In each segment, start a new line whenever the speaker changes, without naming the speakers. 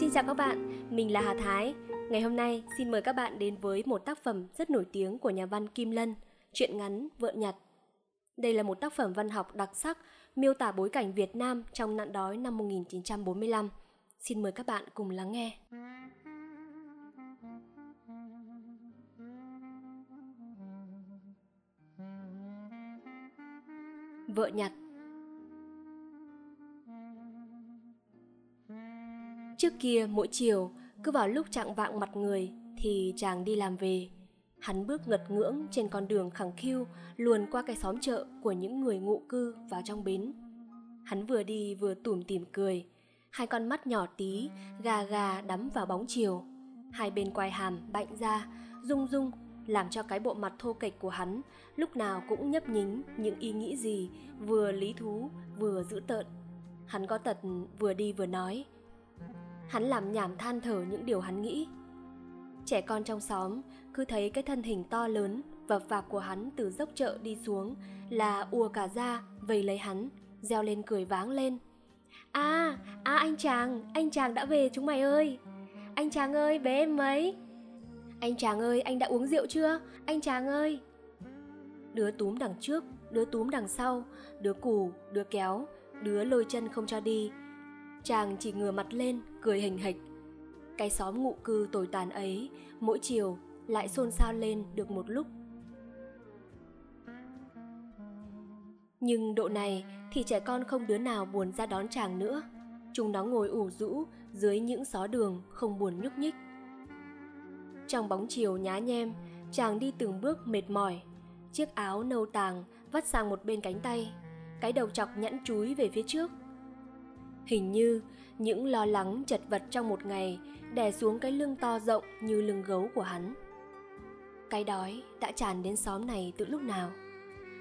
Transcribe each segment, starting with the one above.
Xin chào các bạn, mình là Hà Thái. Ngày hôm nay xin mời các bạn đến với một tác phẩm rất nổi tiếng của nhà văn Kim Lân, truyện ngắn Vợ Nhặt. Đây là một tác phẩm văn học đặc sắc miêu tả bối cảnh Việt Nam trong nạn đói năm 1945. Xin mời các bạn cùng lắng nghe. Vợ nhặt Trước kia mỗi chiều, cứ vào lúc trạng vạng mặt người thì chàng đi làm về. Hắn bước ngật ngưỡng trên con đường khẳng khiu luồn qua cái xóm chợ của những người ngụ cư vào trong bến. Hắn vừa đi vừa tủm tỉm cười, hai con mắt nhỏ tí gà gà đắm vào bóng chiều. Hai bên quai hàm bạnh ra, rung rung làm cho cái bộ mặt thô kệch của hắn lúc nào cũng nhấp nhính những ý nghĩ gì vừa lý thú vừa dữ tợn. Hắn có tật vừa đi vừa nói, Hắn làm nhảm than thở những điều hắn nghĩ. Trẻ con trong xóm cứ thấy cái thân hình to lớn và vạp của hắn từ dốc chợ đi xuống là ùa cả ra vây lấy hắn, reo lên cười váng lên. À, à anh chàng, anh chàng đã về chúng mày ơi. Anh chàng ơi, bé em mấy. Anh chàng ơi, anh đã uống rượu chưa? Anh chàng ơi. Đứa túm đằng trước, đứa túm đằng sau, đứa cù, đứa kéo, đứa lôi chân không cho đi, chàng chỉ ngửa mặt lên, cười hình hịch cái xóm ngụ cư tồi tàn ấy, mỗi chiều lại xôn xao lên được một lúc. Nhưng độ này thì trẻ con không đứa nào buồn ra đón chàng nữa. Chúng nó ngồi ủ rũ dưới những xó đường không buồn nhúc nhích. Trong bóng chiều nhá nhem, chàng đi từng bước mệt mỏi. Chiếc áo nâu tàng vắt sang một bên cánh tay. Cái đầu chọc nhẵn chúi về phía trước. Hình như những lo lắng chật vật trong một ngày đè xuống cái lưng to rộng như lưng gấu của hắn. Cái đói đã tràn đến xóm này từ lúc nào?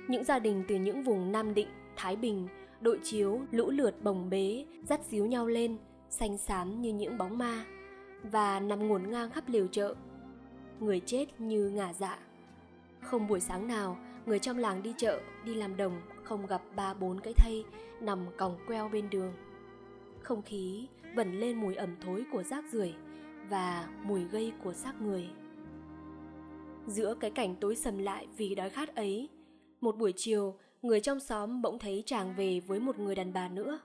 Những gia đình từ những vùng Nam Định, Thái Bình, đội chiếu, lũ lượt bồng bế, dắt díu nhau lên, xanh xám như những bóng ma, và nằm ngổn ngang khắp liều chợ. Người chết như ngả dạ. Không buổi sáng nào, người trong làng đi chợ, đi làm đồng, không gặp ba bốn cái thây nằm còng queo bên đường không khí vẩn lên mùi ẩm thối của rác rưởi và mùi gây của xác người. Giữa cái cảnh tối sầm lại vì đói khát ấy, một buổi chiều, người trong xóm bỗng thấy chàng về với một người đàn bà nữa.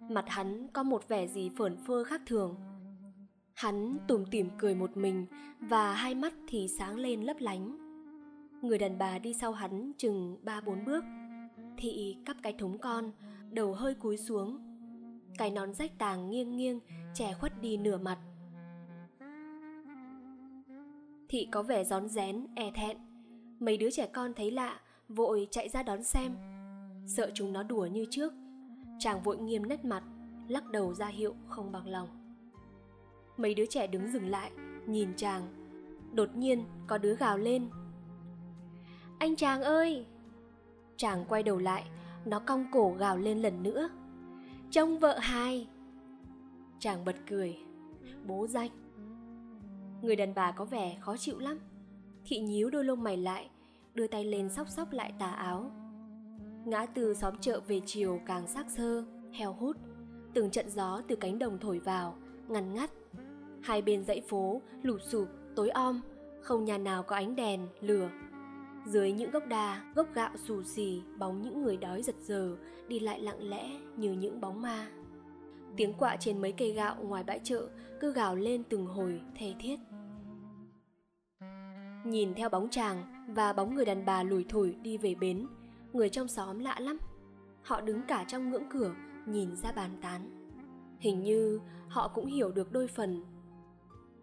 Mặt hắn có một vẻ gì phởn phơ khác thường. Hắn tủm tỉm cười một mình và hai mắt thì sáng lên lấp lánh. Người đàn bà đi sau hắn chừng ba bốn bước, thị cắp cái thúng con, đầu hơi cúi xuống cái nón rách tàng nghiêng nghiêng, che khuất đi nửa mặt. Thị có vẻ rón rén e thẹn. Mấy đứa trẻ con thấy lạ, vội chạy ra đón xem. Sợ chúng nó đùa như trước. Chàng vội nghiêm nét mặt, lắc đầu ra hiệu không bằng lòng. Mấy đứa trẻ đứng dừng lại, nhìn chàng. Đột nhiên, có đứa gào lên. Anh chàng ơi! Chàng quay đầu lại, nó cong cổ gào lên lần nữa trông vợ hai chàng bật cười. Bố danh. Người đàn bà có vẻ khó chịu lắm. Thị nhíu đôi lông mày lại, đưa tay lên sóc sóc lại tà áo. Ngã từ xóm chợ về chiều càng xác sơ, heo hút. Từng trận gió từ cánh đồng thổi vào, ngăn ngắt. Hai bên dãy phố lụp sụp, tối om. Không nhà nào có ánh đèn, lửa dưới những gốc đà gốc gạo xù xì, bóng những người đói giật giờ, đi lại lặng lẽ như những bóng ma. Tiếng quạ trên mấy cây gạo ngoài bãi chợ cứ gào lên từng hồi, thê thiết. Nhìn theo bóng chàng và bóng người đàn bà lùi thủi đi về bến, người trong xóm lạ lắm. Họ đứng cả trong ngưỡng cửa, nhìn ra bàn tán. Hình như họ cũng hiểu được đôi phần.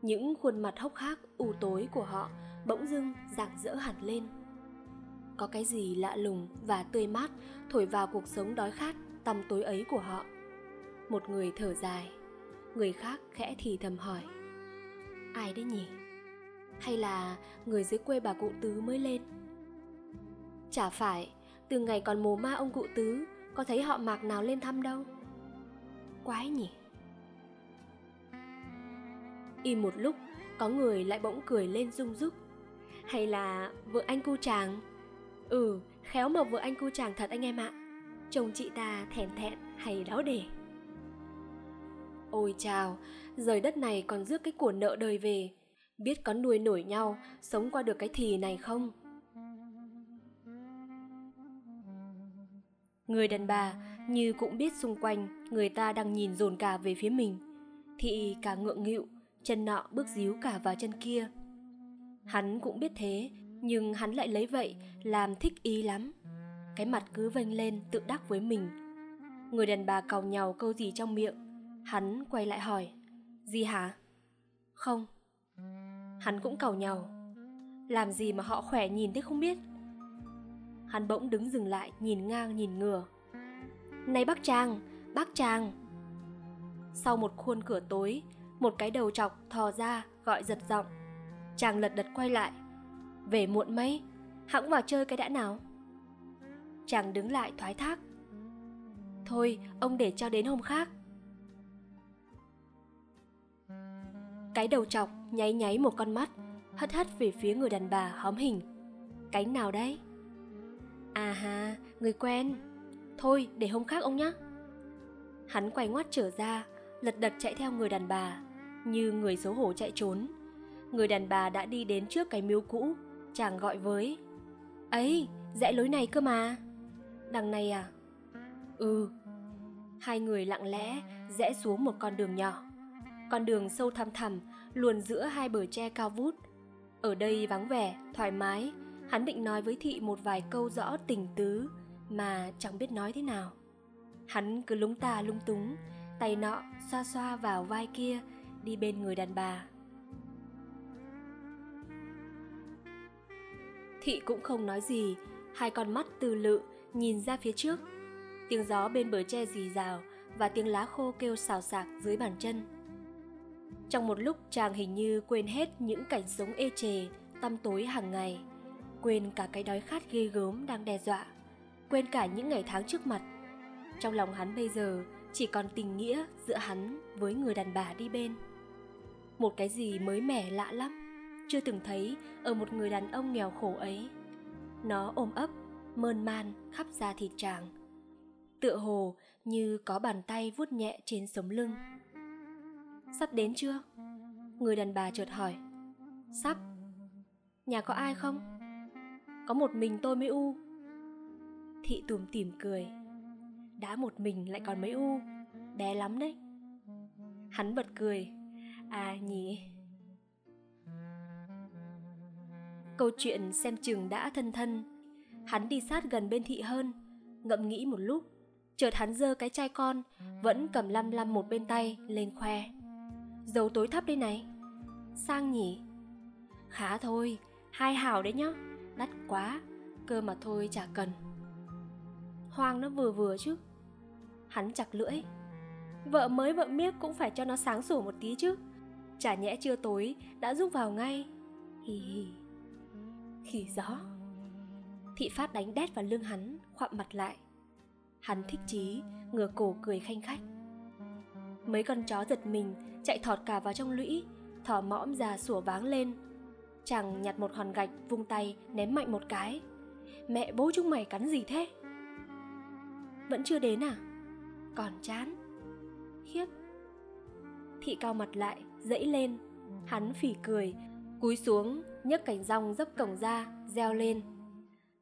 Những khuôn mặt hốc hác u tối của họ bỗng dưng rạng rỡ hẳn lên có cái gì lạ lùng và tươi mát, thổi vào cuộc sống đói khát, tăm tối ấy của họ. Một người thở dài, người khác khẽ thì thầm hỏi, ai đấy nhỉ? Hay là người dưới quê bà cụ tứ mới lên? Chả phải, từ ngày còn mồ ma ông cụ tứ, có thấy họ mạc nào lên thăm đâu. Quái nhỉ? Im một lúc, có người lại bỗng cười lên rung rúc. Hay là vợ anh cu chàng? Ừ, khéo mà vợ anh cu chàng thật anh em ạ Chồng chị ta thèn thẹn hay đáo đề Ôi chào, rời đất này còn rước cái của nợ đời về. Biết có nuôi nổi nhau, sống qua được cái thì này không? Người đàn bà như cũng biết xung quanh người ta đang nhìn dồn cả về phía mình. Thị cả ngượng nghịu, chân nọ bước díu cả vào chân kia. Hắn cũng biết thế, nhưng hắn lại lấy vậy làm thích ý lắm. Cái mặt cứ vênh lên tự đắc với mình. Người đàn bà cào nhàu câu gì trong miệng, hắn quay lại hỏi, gì hả? Không. Hắn cũng cào nhàu Làm gì mà họ khỏe nhìn thế không biết? Hắn bỗng đứng dừng lại nhìn ngang nhìn ngửa. Này bác Trang, bác Trang. Sau một khuôn cửa tối, một cái đầu chọc thò ra gọi giật giọng. Chàng lật đật quay lại. Về muộn mấy, hãng vào chơi cái đã nào. Chàng đứng lại thoái thác. Thôi, ông để cho đến hôm khác. Cái đầu chọc nháy nháy một con mắt, hất hất về phía người đàn bà hóm hình. Cánh nào đấy? À ha, người quen. Thôi, để hôm khác ông nhé. Hắn quay ngoắt trở ra, lật đật chạy theo người đàn bà, như người xấu hổ chạy trốn. Người đàn bà đã đi đến trước cái miếu cũ, chàng gọi với. Ấy, rẽ lối này cơ mà. Đằng này à? Ừ. Hai người lặng lẽ rẽ xuống một con đường nhỏ. Con đường sâu thăm thẳm, luồn giữa hai bờ tre cao vút. Ở đây vắng vẻ, thoải mái, hắn định nói với thị một vài câu rõ tình tứ mà chẳng biết nói thế nào. Hắn cứ lúng ta lung túng, tay nọ xoa xoa vào vai kia, đi bên người đàn bà. Thị cũng không nói gì, hai con mắt từ lự nhìn ra phía trước. Tiếng gió bên bờ tre rì rào và tiếng lá khô kêu xào xạc dưới bàn chân. Trong một lúc chàng hình như quên hết những cảnh sống ê chề, tăm tối hàng ngày. Quên cả cái đói khát ghê gớm đang đe dọa. Quên cả những ngày tháng trước mặt. Trong lòng hắn bây giờ chỉ còn tình nghĩa giữa hắn với người đàn bà đi bên. Một cái gì mới mẻ lạ lắm, chưa từng thấy ở một người đàn ông nghèo khổ ấy. Nó ôm ấp, mơn man khắp da thịt chàng. Tựa hồ như có bàn tay vuốt nhẹ trên sống lưng. Sắp đến chưa? Người đàn bà chợt hỏi. Sắp. Nhà có ai không? Có một mình tôi mới u. Thị tùm tìm cười. Đã một mình lại còn mấy u, bé lắm đấy. Hắn bật cười. À nhỉ. Câu chuyện xem chừng đã thân thân. Hắn đi sát gần bên thị hơn, ngậm nghĩ một lúc. Chợt hắn giơ cái chai con, vẫn cầm lăm lăm một bên tay, lên khoe. Dầu tối thấp đây này. Sang nhỉ? Khá thôi hai hào đấy nhá đắt quá cơ mà thôi chả cần. Hoang nó vừa vừa chứ. Hắn chặt lưỡi. Vợ mới vợ miếc cũng phải cho nó sáng sủa một tí chứ. Chả nhẽ chưa tối đã rút vào ngay. Hì hì khỉ gió. Thị phát đánh đét vào lưng hắn, khoạm mặt lại. Hắn thích chí, ngửa cổ cười khanh khách. Mấy con chó giật mình, chạy thọt cả vào trong lũy thỏ mõm già sủa váng lên. Chàng nhặt một hòn gạch, vung tay, ném mạnh một cái. Mẹ, bố chúng mày cắn gì thế? Vẫn chưa đến à? Còn chán. Khiếp. Thị cao mặt lại, dẫy lên. Hắn phỉ cười, cúi xuống nhấc cành rong dấp cổng ra reo lên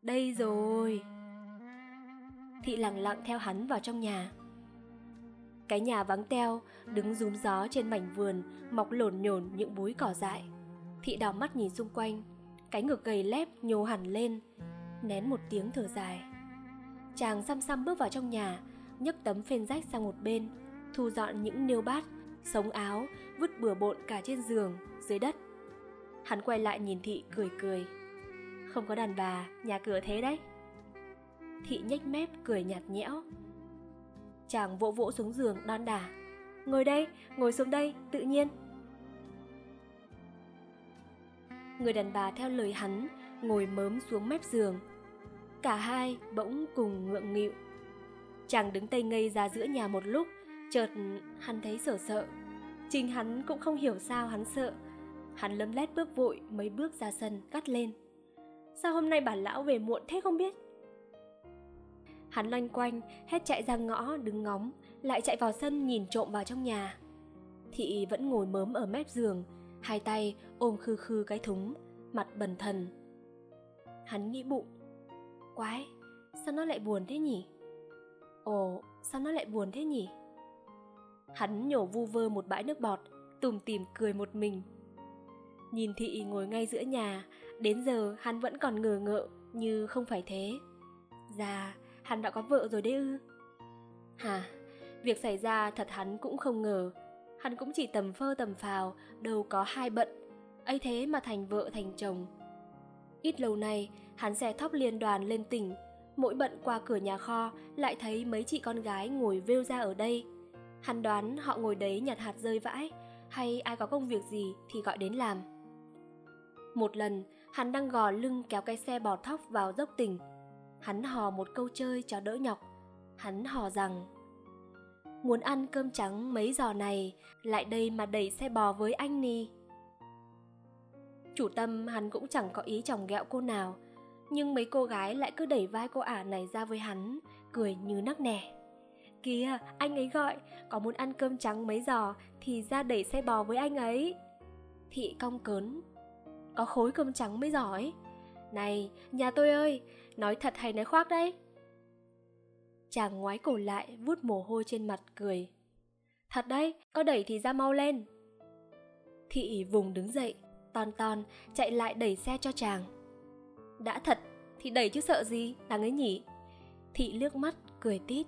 đây rồi thị lặng lặng theo hắn vào trong nhà cái nhà vắng teo, đứng rúm gió trên mảnh vườn, mọc lổn nhổn những búi cỏ dại. Thị đào mắt nhìn xung quanh, cái ngực gầy lép nhô hẳn lên, nén một tiếng thở dài. Chàng xăm xăm bước vào trong nhà, nhấc tấm phên rách sang một bên, thu dọn những niêu bát, sống áo, vứt bừa bộn cả trên giường, dưới đất. Hắn quay lại nhìn thị cười cười. Không có đàn bà, nhà cửa thế đấy. Thị nhếch mép cười nhạt nhẽo, Chàng vỗ vỗ xuống giường đon đả. Ngồi đây, ngồi xuống đây, tự nhiên. Người đàn bà theo lời hắn Ngồi mớm xuống mép giường. Cả hai bỗng cùng ngượng nghịu. Chàng đứng tây ngây ra giữa nhà một lúc Chợt hắn thấy sợ sợ. Chính hắn cũng không hiểu sao hắn sợ. Hắn lấm lét bước vội mấy bước ra sân cắt lên Sao hôm nay bà lão về muộn thế không biết Hắn loanh quanh, hết chạy ra ngõ, đứng ngóng, lại chạy vào sân nhìn trộm vào trong nhà. Thị vẫn ngồi mớm ở mép giường, hai tay ôm khư khư cái thúng, mặt bần thần. Hắn nghĩ bụng, quái, sao nó lại buồn thế nhỉ? Ồ, sao nó lại buồn thế nhỉ? Hắn nhổ vu vơ một bãi nước bọt, tùm tìm cười một mình. Nhìn thị ngồi ngay giữa nhà, đến giờ hắn vẫn còn ngờ ngợ như không phải thế. Già, hắn đã có vợ rồi đấy ư? Hả, việc xảy ra thật hắn cũng không ngờ. Hắn cũng chỉ tầm phơ tầm phào, đâu có hai bận. ấy thế mà thành vợ thành chồng. Ít lâu nay, hắn xe thóc liên đoàn lên tỉnh, mỗi bận qua cửa nhà kho lại thấy mấy chị con gái ngồi vêu ra ở đây. Hắn đoán họ ngồi đấy nhặt hạt rơi vãi, hay ai có công việc gì thì gọi đến làm. Một lần, hắn đang gò lưng kéo cái xe bò thóc vào dốc tỉnh. Hắn hò một câu chơi cho đỡ nhọc. Hắn hò rằng Muốn ăn cơm trắng mấy giò này, lại đây mà đẩy xe bò với anh nì. Chủ tâm hắn cũng chẳng có ý chồng ghẹo cô nào, nhưng mấy cô gái lại cứ đẩy vai cô ả này ra với hắn, cười như nắc nẻ. Kìa, anh ấy gọi, có muốn ăn cơm trắng mấy giò thì ra đẩy xe bò với anh ấy. Thị cong cớn. Có khối cơm trắng mới giỏi. Này, nhà tôi ơi, nói thật hay nói khoác đấy? Chàng ngoái cổ lại, vuốt mồ hôi trên mặt, cười. Thật đấy, có đẩy thì ra mau lên. Thị vùng đứng dậy, ton ton chạy lại đẩy xe cho chàng. Đã thật, thì đẩy chứ sợ gì, đáng ấy nhỉ? Thị liếc mắt, cười tít.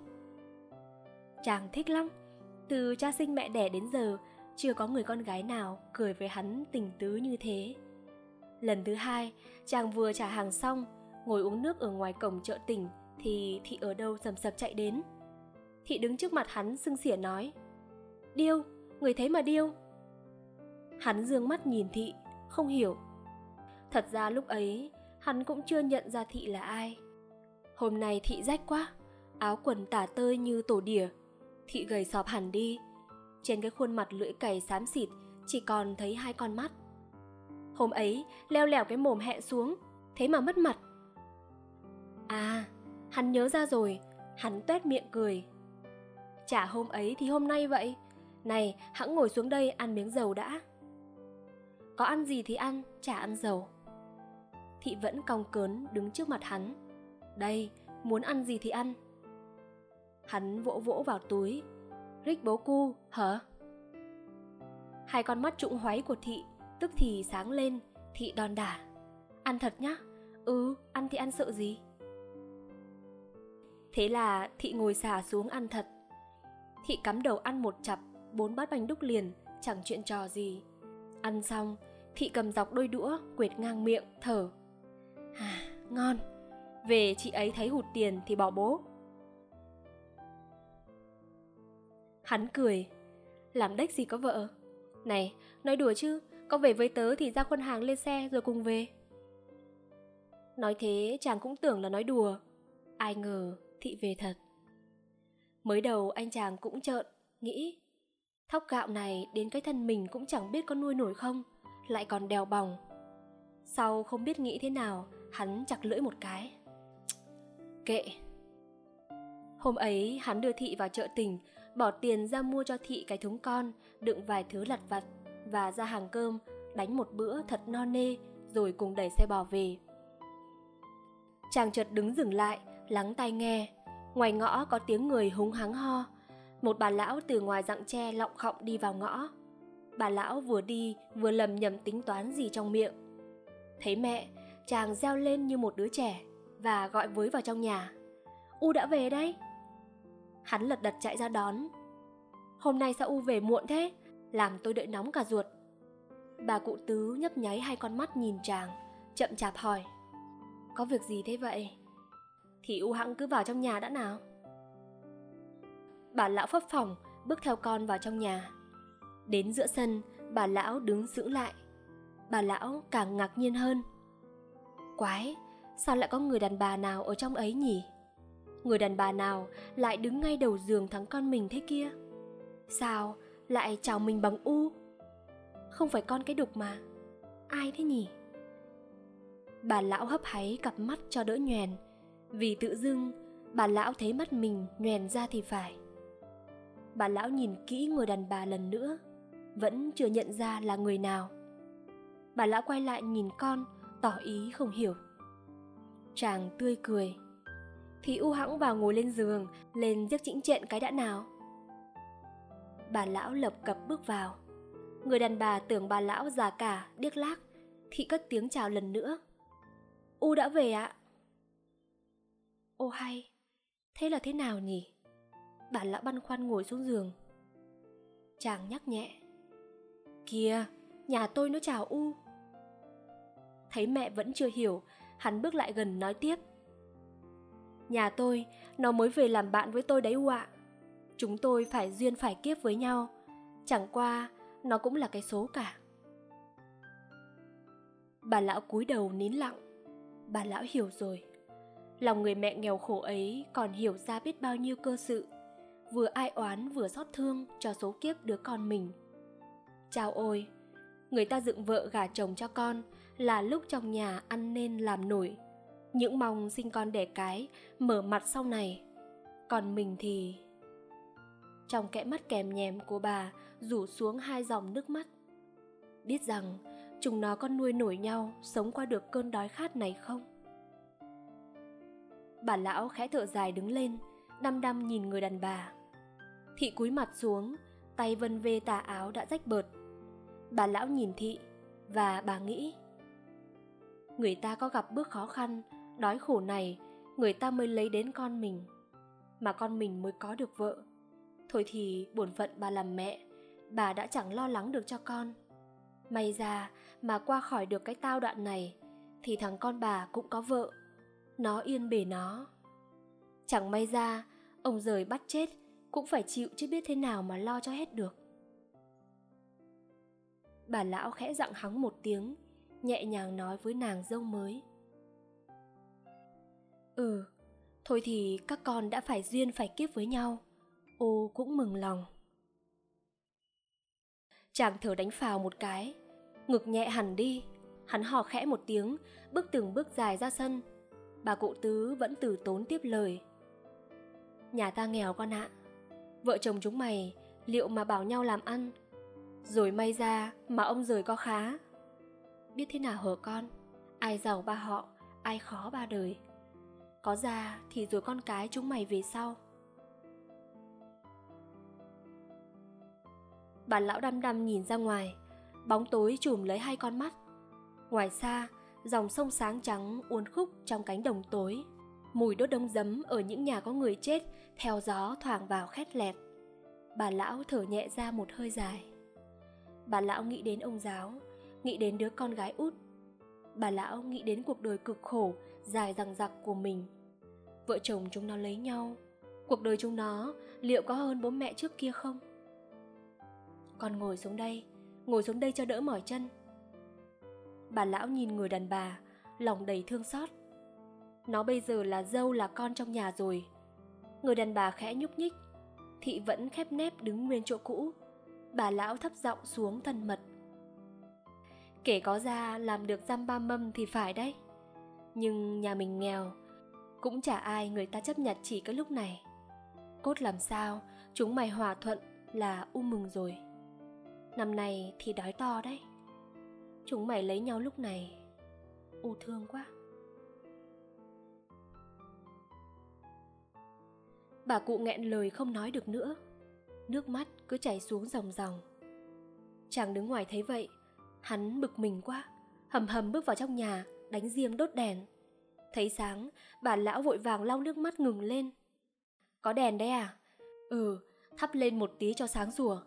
Chàng thích lắm. Từ cha sinh mẹ đẻ đến giờ, chưa có người con gái nào cười với hắn tình tứ như thế. Lần thứ hai, chàng vừa trả hàng xong, ngồi uống nước ở ngoài cổng chợ tỉnh thì thị ở đâu sầm sập chạy đến. Thị đứng trước mặt hắn sưng xỉa nói Điêu, người thấy mà điêu. Hắn dương mắt nhìn thị, không hiểu. Thật ra lúc ấy, hắn cũng chưa nhận ra thị là ai. Hôm nay thị rách quá, áo quần tả tơi như tổ đỉa. Thị gầy sọp hẳn đi Trên cái khuôn mặt lưỡi cày xám xịt Chỉ còn thấy hai con mắt. Hôm ấy leo lẻo cái mồm hẹ xuống Thế mà mất mặt. À Hắn nhớ ra rồi Hắn tuét miệng cười. Chả hôm ấy thì hôm nay vậy. Này hãng ngồi xuống đây ăn miếng dầu đã. Có ăn gì thì ăn Chả ăn dầu. Thị vẫn cong cớn đứng trước mặt hắn. Đây muốn ăn gì thì ăn. Hắn vỗ vỗ vào túi. Rích bố cu, hả? Hai con mắt trụng hoáy của thị Tức thì sáng lên Thị đòn đả. Ăn thật nhá. Ừ, ăn thì ăn sợ gì? Thế là thị ngồi xả xuống ăn thật. Thị cắm đầu ăn một chặp Bốn bát bánh đúc liền Chẳng chuyện trò gì. Ăn xong Thị cầm dọc đôi đũa Quệt ngang miệng thở. À ngon. Về chị ấy thấy hụt tiền thì bỏ bố. Hắn cười. Làm đếch gì có vợ? Này nói đùa chứ có về với tớ thì ra khuôn hàng lên xe rồi cùng về. Nói thế, chàng cũng tưởng là nói đùa. Ai ngờ, thị về thật. Mới đầu, anh chàng cũng trợn, Nghĩ, Thóc gạo này đến cái thân mình cũng chẳng biết có nuôi nổi không, Lại còn đèo bòng. Sau không biết nghĩ thế nào, Hắn chặt lưỡi một cái. Kệ. Hôm ấy, hắn đưa thị vào chợ tỉnh Bỏ tiền ra mua cho thị cái thúng con, Đựng vài thứ lặt vặt. Và ra hàng cơm Đánh một bữa thật no nê Rồi cùng đẩy xe bò về Chàng chợt đứng dừng lại lắng tai nghe. Ngoài ngõ có tiếng người húng hắng ho. Một bà lão từ ngoài dặng tre lọng khọng đi vào ngõ. Bà lão vừa đi vừa lầm nhầm tính toán gì trong miệng. Thấy mẹ, chàng reo lên như một đứa trẻ và gọi với vào trong nhà. U đã về đấy. Hắn lật đật chạy ra đón. Hôm nay sao U về muộn thế? Làm tôi đợi nóng cả ruột. Bà cụ tứ nhấp nháy hai con mắt nhìn chàng, chậm chạp hỏi. Có việc gì thế vậy? thì U Hãng cứ vào trong nhà đã nào. Bà lão phấp phòng, bước theo con vào trong nhà. Đến giữa sân, bà lão đứng giữ lại. Bà lão càng ngạc nhiên hơn. Quái, sao lại có người đàn bà nào ở trong ấy nhỉ? Người đàn bà nào lại đứng ngay đầu giường thắng con mình thế kia? Sao lại chào mình bằng U? Không phải con cái đục mà. Ai thế nhỉ? Bà lão hấp háy cặp mắt cho đỡ nhoèn, vì tự dưng bà lão thấy mắt mình nhoèn ra thì phải bà lão nhìn kỹ người đàn bà lần nữa vẫn chưa nhận ra là người nào bà lão quay lại nhìn con tỏ ý không hiểu chàng tươi cười thì u hãng vào ngồi lên giường lên giấc chĩnh trện cái đã nào bà lão lập cập bước vào. Người đàn bà tưởng bà lão già cả, điếc lác thị cất tiếng chào lần nữa. U đã về ạ. Ô hay, thế là thế nào nhỉ? Bà lão băn khoăn ngồi xuống giường. Chàng nhắc nhẹ. Kìa, nhà tôi nó chào u. Thấy mẹ vẫn chưa hiểu, hắn bước lại gần nói tiếp. Nhà tôi, nó mới về làm bạn với tôi đấy u ạ chúng tôi phải duyên phải kiếp với nhau. Chẳng qua, nó cũng là cái số cả. Bà lão cúi đầu nín lặng. Bà lão hiểu rồi. Lòng người mẹ nghèo khổ ấy còn hiểu ra biết bao nhiêu cơ sự. Vừa ai oán vừa xót thương cho số kiếp đứa con mình. Chao ôi, người ta dựng vợ gả chồng cho con là lúc trong nhà ăn nên làm nổi. Những mong sinh con đẻ cái mở mặt sau này. Còn mình thì trong kẽ mắt kèm nhèm của bà rủ xuống hai dòng nước mắt. Biết rằng, chúng nó có nuôi nổi nhau sống qua được cơn đói khát này không? Bà lão khẽ thở dài đứng lên, đăm đăm nhìn người đàn bà. Thị cúi mặt xuống, tay vân vê tà áo đã rách bợt. Bà lão nhìn thị và bà nghĩ, người ta có gặp bước khó khăn, đói khổ này người ta mới lấy đến con mình, mà con mình mới có được vợ thôi thì bổn phận bà làm mẹ, bà đã chẳng lo lắng được cho con. May ra mà qua khỏi được cái tao đoạn này, thì thằng con bà cũng có vợ, nó yên bề nó. Chẳng may ra, ông rời bắt chết cũng phải chịu chứ biết thế nào mà lo cho hết được. Bà lão khẽ dặn hắng một tiếng, nhẹ nhàng nói với nàng dâu mới. Ừ thôi thì các con đã phải duyên phải kiếp với nhau ô cũng mừng lòng. Chàng thở đánh phào một cái, ngực nhẹ hẳn đi, hắn hò khẽ một tiếng, bước từng bước dài ra sân. Bà cụ tứ vẫn từ tốn tiếp lời. Nhà ta nghèo con ạ, vợ chồng chúng mày liệu mà bảo nhau làm ăn? Rồi may ra mà ông rời có khá. Biết thế nào hở con, ai giàu ba họ, ai khó ba đời. Có già thì rồi con cái chúng mày về sau. Bà lão đăm đăm nhìn ra ngoài. Bóng tối chùm lấy hai con mắt. Ngoài xa, dòng sông sáng trắng uốn khúc trong cánh đồng tối. Mùi đốt đông giấm ở những nhà có người chết theo gió thoảng vào khét lẹt. Bà lão thở nhẹ ra một hơi dài. Bà lão nghĩ đến ông giáo, nghĩ đến đứa con gái út. Bà lão nghĩ đến cuộc đời cực khổ, dài dằng dặc của mình. Vợ chồng chúng nó lấy nhau. Cuộc đời chúng nó liệu có hơn bố mẹ trước kia không? Con ngồi xuống đây, ngồi xuống đây cho đỡ mỏi chân. Bà lão nhìn người đàn bà, lòng đầy thương xót. Nó bây giờ là dâu là con trong nhà rồi. Người đàn bà khẽ nhúc nhích, thị vẫn khép nép đứng nguyên chỗ cũ. Bà lão thấp giọng xuống thân mật. Kể có ra làm được dăm ba mâm thì phải đấy. Nhưng nhà mình nghèo, cũng chả ai người ta chấp nhận chỉ cái lúc này. Cốt làm sao, chúng mày hòa thuận là u mừng rồi năm nay thì đói to đấy. Chúng mày lấy nhau lúc này, u thương quá. Bà cụ nghẹn lời không nói được nữa. Nước mắt cứ chảy xuống dòng dòng. Chàng đứng ngoài thấy vậy, hắn bực mình quá, hầm hầm bước vào trong nhà, đánh diêm đốt đèn. Thấy sáng, bà lão vội vàng lau nước mắt ngừng lên. Có đèn đấy à? Ừ thắp lên một tí cho sáng rùa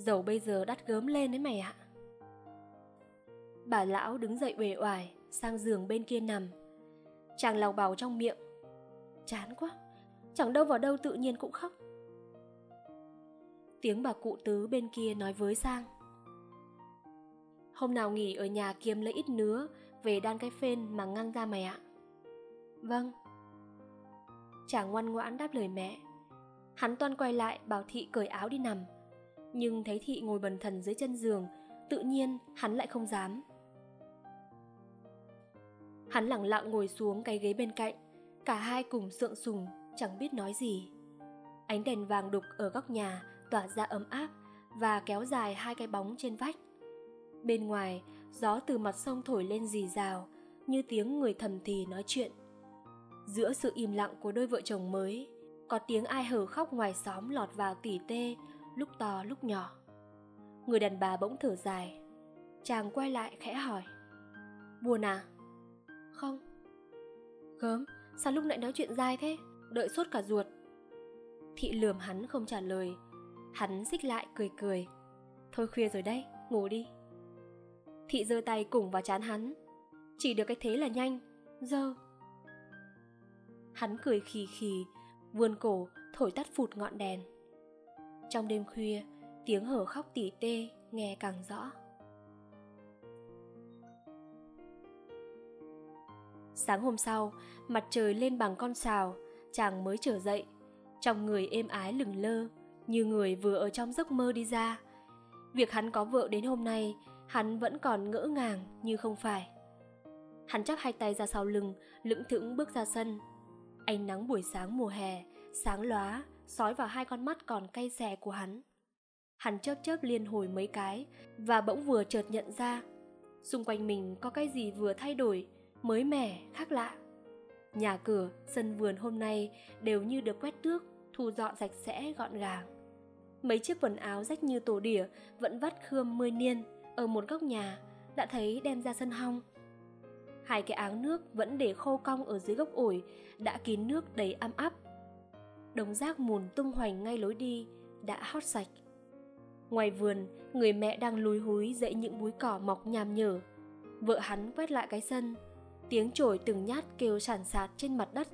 dầu bây giờ đắt gớm lên đấy mày ạ. Bà lão đứng dậy uể oải, sang giường bên kia nằm. Chàng lào bào trong miệng. Chán quá, chẳng đâu vào đâu tự nhiên cũng khóc. Tiếng bà cụ tứ bên kia nói với sang. Hôm nào nghỉ ở nhà kiếm lấy ít nứa, về đan cái phên mà ngăn ra mày ạ. Vâng. Chàng ngoan ngoãn đáp lời mẹ. Hắn toan quay lại, bảo thị cởi áo đi nằm nhưng thấy thị ngồi bần thần dưới chân giường tự nhiên hắn lại không dám hắn lẳng lặng ngồi xuống cái ghế bên cạnh cả hai cùng sượng sùng chẳng biết nói gì ánh đèn vàng đục ở góc nhà tỏa ra ấm áp và kéo dài hai cái bóng trên vách. Bên ngoài, gió từ mặt sông thổi lên rì rào, như tiếng người thầm thì nói chuyện. Giữa sự im lặng của đôi vợ chồng mới, có tiếng ai hở khóc ngoài xóm lọt vào tỉ tê, lúc to lúc nhỏ. Người đàn bà bỗng thở dài. Chàng quay lại khẽ hỏi. Buồn à? Không. Gớm, sao lúc nãy nói chuyện dai thế? Đợi sốt cả ruột. Thị lườm hắn không trả lời. Hắn xích lại cười cười. Thôi khuya rồi đây, ngủ đi. Thị giơ tay cùng vào chán hắn. Chỉ được cái thế là nhanh, dơ. Hắn cười khì khì, vươn cổ thổi tắt phụt ngọn đèn. Trong đêm khuya, tiếng hở khóc tỉ tê nghe càng rõ. Sáng hôm sau, mặt trời lên bằng con sào, chàng mới trở dậy. Trong người êm ái lừng lơ, như người vừa ở trong giấc mơ đi ra. Việc hắn có vợ đến hôm nay, hắn vẫn còn ngỡ ngàng như không phải. Hắn chắp hai tay ra sau lưng, lững thững bước ra sân. Ánh nắng buổi sáng mùa hè, sáng lóa, sói vào hai con mắt còn cay xè của hắn. Hắn chớp chớp liên hồi mấy cái và bỗng vừa chợt nhận ra xung quanh mình có cái gì vừa thay đổi, mới mẻ, khác lạ. Nhà cửa, sân vườn hôm nay đều như được quét tước, thu dọn sạch sẽ gọn gàng. Mấy chiếc quần áo rách như tổ đỉa vẫn vắt khươm mươi niên ở một góc nhà, đã thấy đem ra sân hong. Hai cái áng nước vẫn để khô cong ở dưới gốc ổi, đã kín nước đầy âm áp. Đống rác mùn tung hoành ngay lối đi, đã hót sạch. Ngoài vườn, người mẹ đang lúi húi dậy những búi cỏ mọc nhàm nhở. Vợ hắn quét lại cái sân, tiếng chổi từng nhát kêu sản sạt trên mặt đất.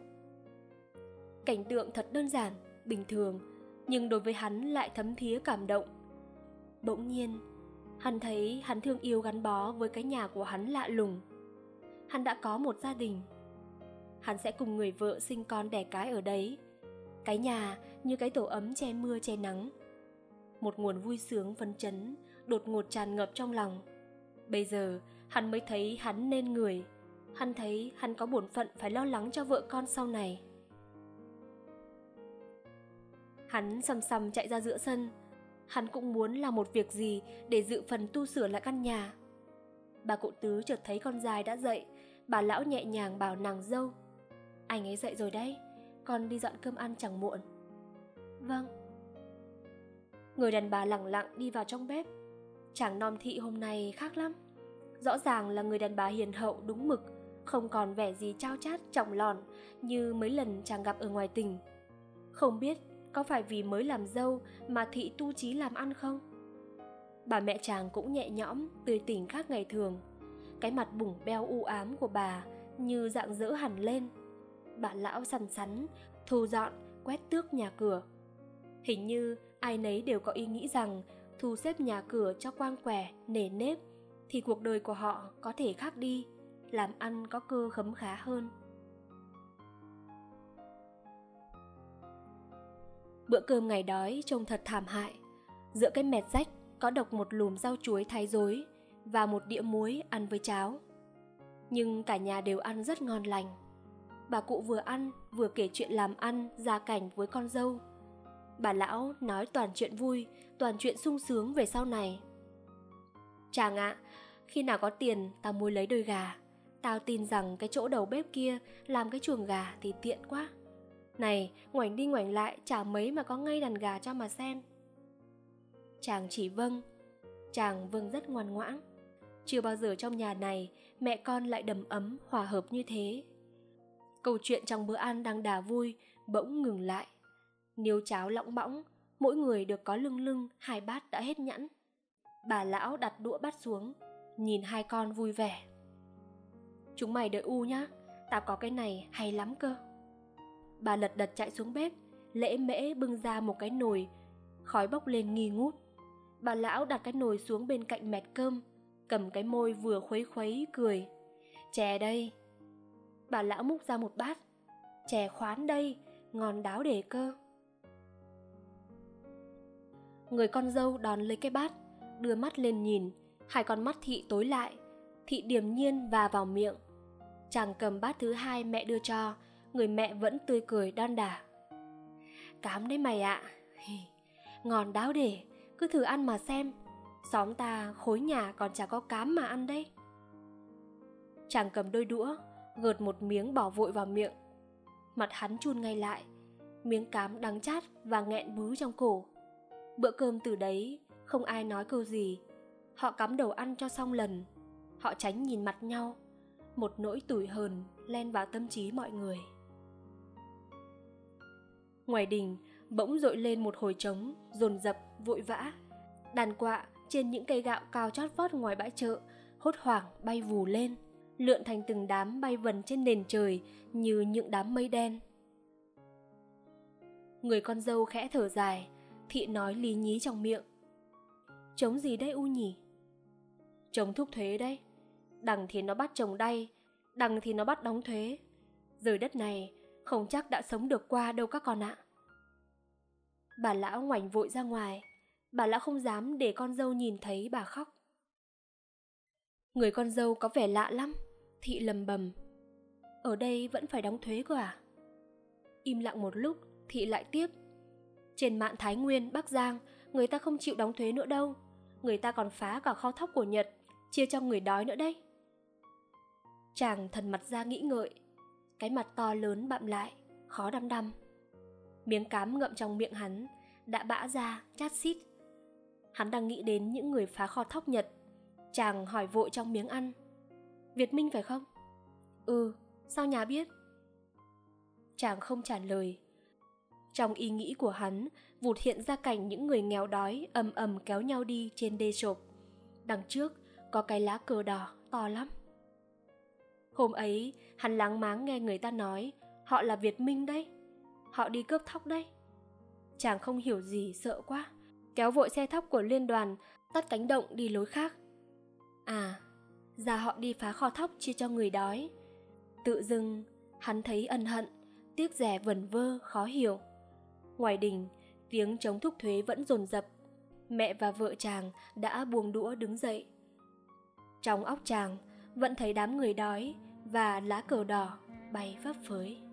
Cảnh tượng thật đơn giản, bình thường, nhưng đối với hắn lại thấm thía cảm động. Bỗng nhiên, hắn thấy hắn thương yêu gắn bó với cái nhà của hắn lạ lùng. Hắn đã có một gia đình. Hắn sẽ cùng người vợ sinh con đẻ cái ở đấy. Cái nhà như cái tổ ấm che mưa che nắng. Một nguồn vui sướng phấn chấn đột ngột tràn ngập trong lòng. Bây giờ, hắn mới thấy hắn nên người. Hắn thấy hắn có bổn phận phải lo lắng cho vợ con sau này. Hắn sầm sầm chạy ra giữa sân. Hắn cũng muốn làm một việc gì để dự phần tu sửa lại căn nhà. Bà cụ tứ chợt thấy con dài đã dậy. Bà lão nhẹ nhàng bảo nàng dâu anh ấy dậy rồi đấy con đi dọn cơm ăn chẳng muộn. Vâng. Người đàn bà lẳng lặng đi vào trong bếp. Chàng non thị hôm nay khác lắm. Rõ ràng là người đàn bà hiền hậu, đúng mực, không còn vẻ gì trao chát trọng lòn như mấy lần chàng gặp ở ngoài tỉnh. Không biết có phải vì mới làm dâu mà thị tu trí làm ăn không? Bà mẹ chàng cũng nhẹ nhõm, tươi tỉnh khác ngày thường. Cái mặt bủng beo u ám của bà như dạng dỡ hẳn lên bà lão săn sắn, thu dọn, quét tước nhà cửa. Hình như ai nấy đều có ý nghĩ rằng thu xếp nhà cửa cho quang quẻ, nề nếp thì cuộc đời của họ có thể khác đi, làm ăn có cơ khấm khá hơn. Bữa cơm ngày đói trông thật thảm hại. Giữa cái mẹt rách, có độc một lùm rau chuối thái rối và một đĩa muối ăn với cháo. Nhưng cả nhà đều ăn rất ngon lành bà cụ vừa ăn vừa kể chuyện làm ăn gia cảnh với con dâu bà lão nói toàn chuyện vui toàn chuyện sung sướng về sau này chàng ạ khi nào có tiền tao mua lấy đôi gà Tao tin rằng cái chỗ đầu bếp kia làm cái chuồng gà thì tiện quá. Này, ngoảnh đi ngoảnh lại chả mấy mà có ngay đàn gà cho mà xem. Chàng chỉ vâng, chàng vâng rất ngoan ngoãn. Chưa bao giờ trong nhà này mẹ con lại đầm ấm, hòa hợp như thế. Câu chuyện trong bữa ăn đang đà vui, bỗng ngừng lại. Niêu cháo lỏng bõng, mỗi người được có lưng lưng, hai bát đã hết nhẵn. Bà lão đặt đũa bát xuống, nhìn hai con vui vẻ Chúng mày đợi u nhá Tao có cái này hay lắm cơ Bà lật đật chạy xuống bếp Lễ mễ bưng ra một cái nồi Khói bốc lên nghi ngút Bà lão đặt cái nồi xuống bên cạnh mẹt cơm Cầm cái môi vừa khuấy khuấy cười Chè đây Bà lão múc ra một bát. Chè khoán đây, Ngon đáo để cơ. Người con dâu đón lấy cái bát, Đưa mắt lên nhìn, Hai con mắt thị tối lại, Thị điềm nhiên và vào miệng. Chàng cầm bát thứ hai mẹ đưa cho, Người mẹ vẫn tươi cười đon đả. Cám đấy mày ạ. Ngon đáo để cứ thử ăn mà xem. Xóm ta, khối nhà còn chả có cám mà ăn đấy. Chàng cầm đôi đũa gợt một miếng bỏ vội vào miệng. Mặt hắn chun ngay lại, miếng cám đắng chát và nghẹn bứ trong cổ. Bữa cơm từ đấy, không ai nói câu gì. Họ cắm đầu ăn cho xong lần. Họ tránh nhìn mặt nhau, một nỗi tủi hờn len vào tâm trí mọi người. Ngoài đình, bỗng dội lên một hồi trống, dồn dập, vội vã. Đàn quạ trên những cây gạo cao chót vót ngoài bãi chợ, hốt hoảng bay vù lên lượn thành từng đám bay vần trên nền trời như những đám mây đen. Người con dâu khẽ thở dài, thị nói lý nhí trong miệng. Chống gì đấy u nhỉ? Chống thúc thuế đấy. Đằng thì nó bắt chồng đay, đằng thì nó bắt đóng thuế. Rời đất này, không chắc đã sống được qua đâu các con ạ. Bà lão ngoảnh vội ra ngoài, bà lão không dám để con dâu nhìn thấy bà khóc. Người con dâu có vẻ lạ lắm thị lầm bầm. Ở đây vẫn phải đóng thuế cơ à? Im lặng một lúc, thị lại tiếp. Trên mạng thái nguyên, bắc giang, người ta không chịu đóng thuế nữa đâu. Người ta còn phá cả kho thóc của nhật, chia cho người đói nữa đấy. Chàng thần mặt ra nghĩ ngợi, cái mặt to lớn bặm lại, khó đăm đăm. Miếng cám ngậm trong miệng hắn, đã bã ra, chát xít. Hắn đang nghĩ đến những người phá kho thóc nhật. Chàng hỏi vội trong miếng ăn việt minh phải không? Ừ sao nhà biết? Chàng không trả lời. Trong ý nghĩ của hắn, vụt hiện ra cảnh những người nghèo đói ầm ầm kéo nhau đi trên đê sộp. Đằng trước, có cái lá cờ đỏ, to lắm. Hôm ấy, hắn láng máng nghe người ta nói, họ là việt minh đấy. Họ đi cướp thóc đấy. Chàng không hiểu gì, sợ quá. Kéo vội xe thóc của liên đoàn, tắt cánh động đi lối khác. À ra họ đi phá kho thóc chia cho người đói. Tự dưng, hắn thấy ân hận, tiếc rẻ vẩn vơ, khó hiểu. Ngoài đình, tiếng chống thúc thuế vẫn dồn dập. Mẹ và vợ chàng đã buông đũa đứng dậy. Trong óc chàng, vẫn thấy đám người đói và lá cờ đỏ bay phấp phới.